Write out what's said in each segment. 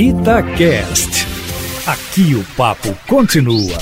Itacast. Aqui o papo continua.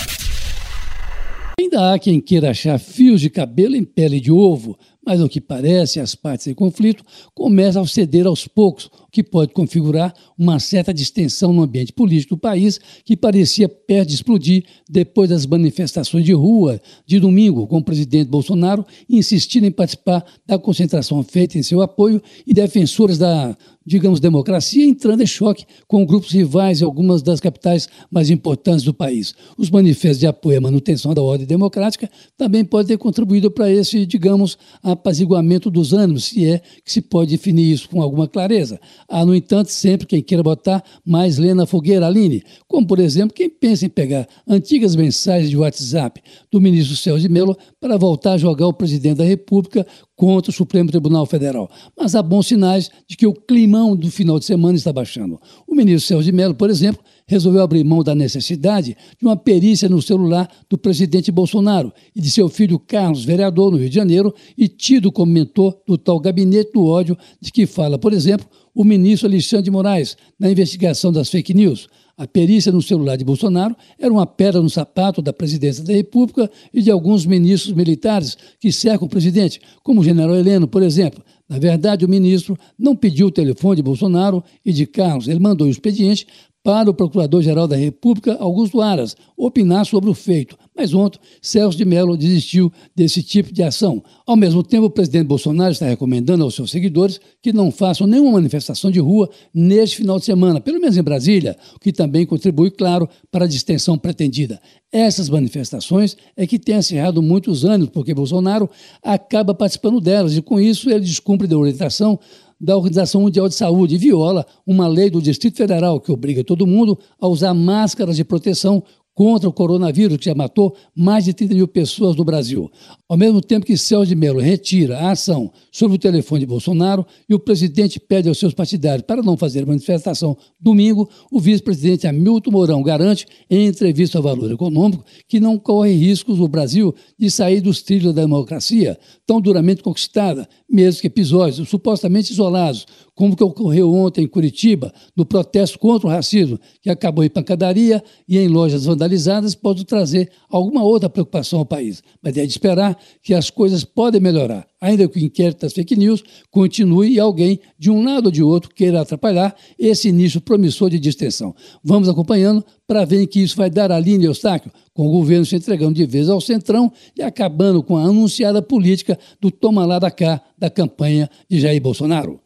Ainda há quem queira achar fios de cabelo em pele de ovo, mas ao que parece, as partes em conflito começam a ceder aos poucos, o que pode configurar uma certa distensão no ambiente político do país que parecia perto de explodir depois das manifestações de rua de domingo, com o presidente Bolsonaro insistindo em participar da concentração feita em seu apoio e defensores da digamos, democracia, entrando em choque com grupos rivais em algumas das capitais mais importantes do país. Os manifestos de apoio à manutenção da ordem democrática também podem ter contribuído para esse, digamos, apaziguamento dos ânimos, se é que se pode definir isso com alguma clareza. Há, no entanto, sempre quem queira botar mais lenha na fogueira, Aline, como, por exemplo, quem pensa em pegar antigas mensagens de WhatsApp do ministro Celso de Mello para voltar a jogar o presidente da República contra o Supremo Tribunal Federal. Mas há bons sinais de que o climão do final de semana está baixando. O ministro Celso de Mello, por exemplo, resolveu abrir mão da necessidade de uma perícia no celular do presidente Bolsonaro e de seu filho Carlos, vereador no Rio de Janeiro, e tido como mentor do tal gabinete do ódio de que fala, por exemplo, o ministro Alexandre de Moraes na investigação das fake news. A perícia no celular de Bolsonaro era uma pedra no sapato da presidência da República e de alguns ministros militares que cercam o presidente, como o general Heleno, por exemplo. Na verdade, o ministro não pediu o telefone de Bolsonaro e de Carlos, ele mandou o expediente para o Procurador-Geral da República, Augusto Aras, opinar sobre o feito. Mas ontem, Celso de Mello desistiu desse tipo de ação. Ao mesmo tempo, o presidente Bolsonaro está recomendando aos seus seguidores que não façam nenhuma manifestação de rua neste final de semana, pelo menos em Brasília, o que também contribui, claro, para a distensão pretendida. Essas manifestações é que têm acirrado muitos anos, porque Bolsonaro acaba participando delas e, com isso, ele descumpre da orientação da Organização Mundial de Saúde e viola uma lei do Distrito Federal que obriga todo mundo a usar máscaras de proteção contra o coronavírus, que já matou mais de 30 mil pessoas no Brasil. Ao mesmo tempo que Celso de Mello retira a ação sobre o telefone de Bolsonaro e o presidente pede aos seus partidários para não fazer manifestação domingo, o vice-presidente Hamilton Mourão garante, em entrevista ao Valor Econômico, que não corre riscos o Brasil de sair dos trilhos da democracia, tão duramente conquistada, mesmo que episódios supostamente isolados, como o que ocorreu ontem em Curitiba, no protesto contra o racismo, que acabou em pancadaria e em lojas vandalizadas, pode trazer alguma outra preocupação ao país. Mas é de esperar que as coisas podem melhorar, ainda que o inquérito das fake news continue e alguém, de um lado ou de outro, queira atrapalhar esse início promissor de distensão. Vamos acompanhando para ver que isso vai dar a linha Eustáquio, com o governo se entregando de vez ao centrão e acabando com a anunciada política do toma lá da cá da campanha de Jair Bolsonaro.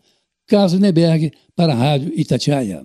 Carlos Neberg, para a Rádio Itatiaia.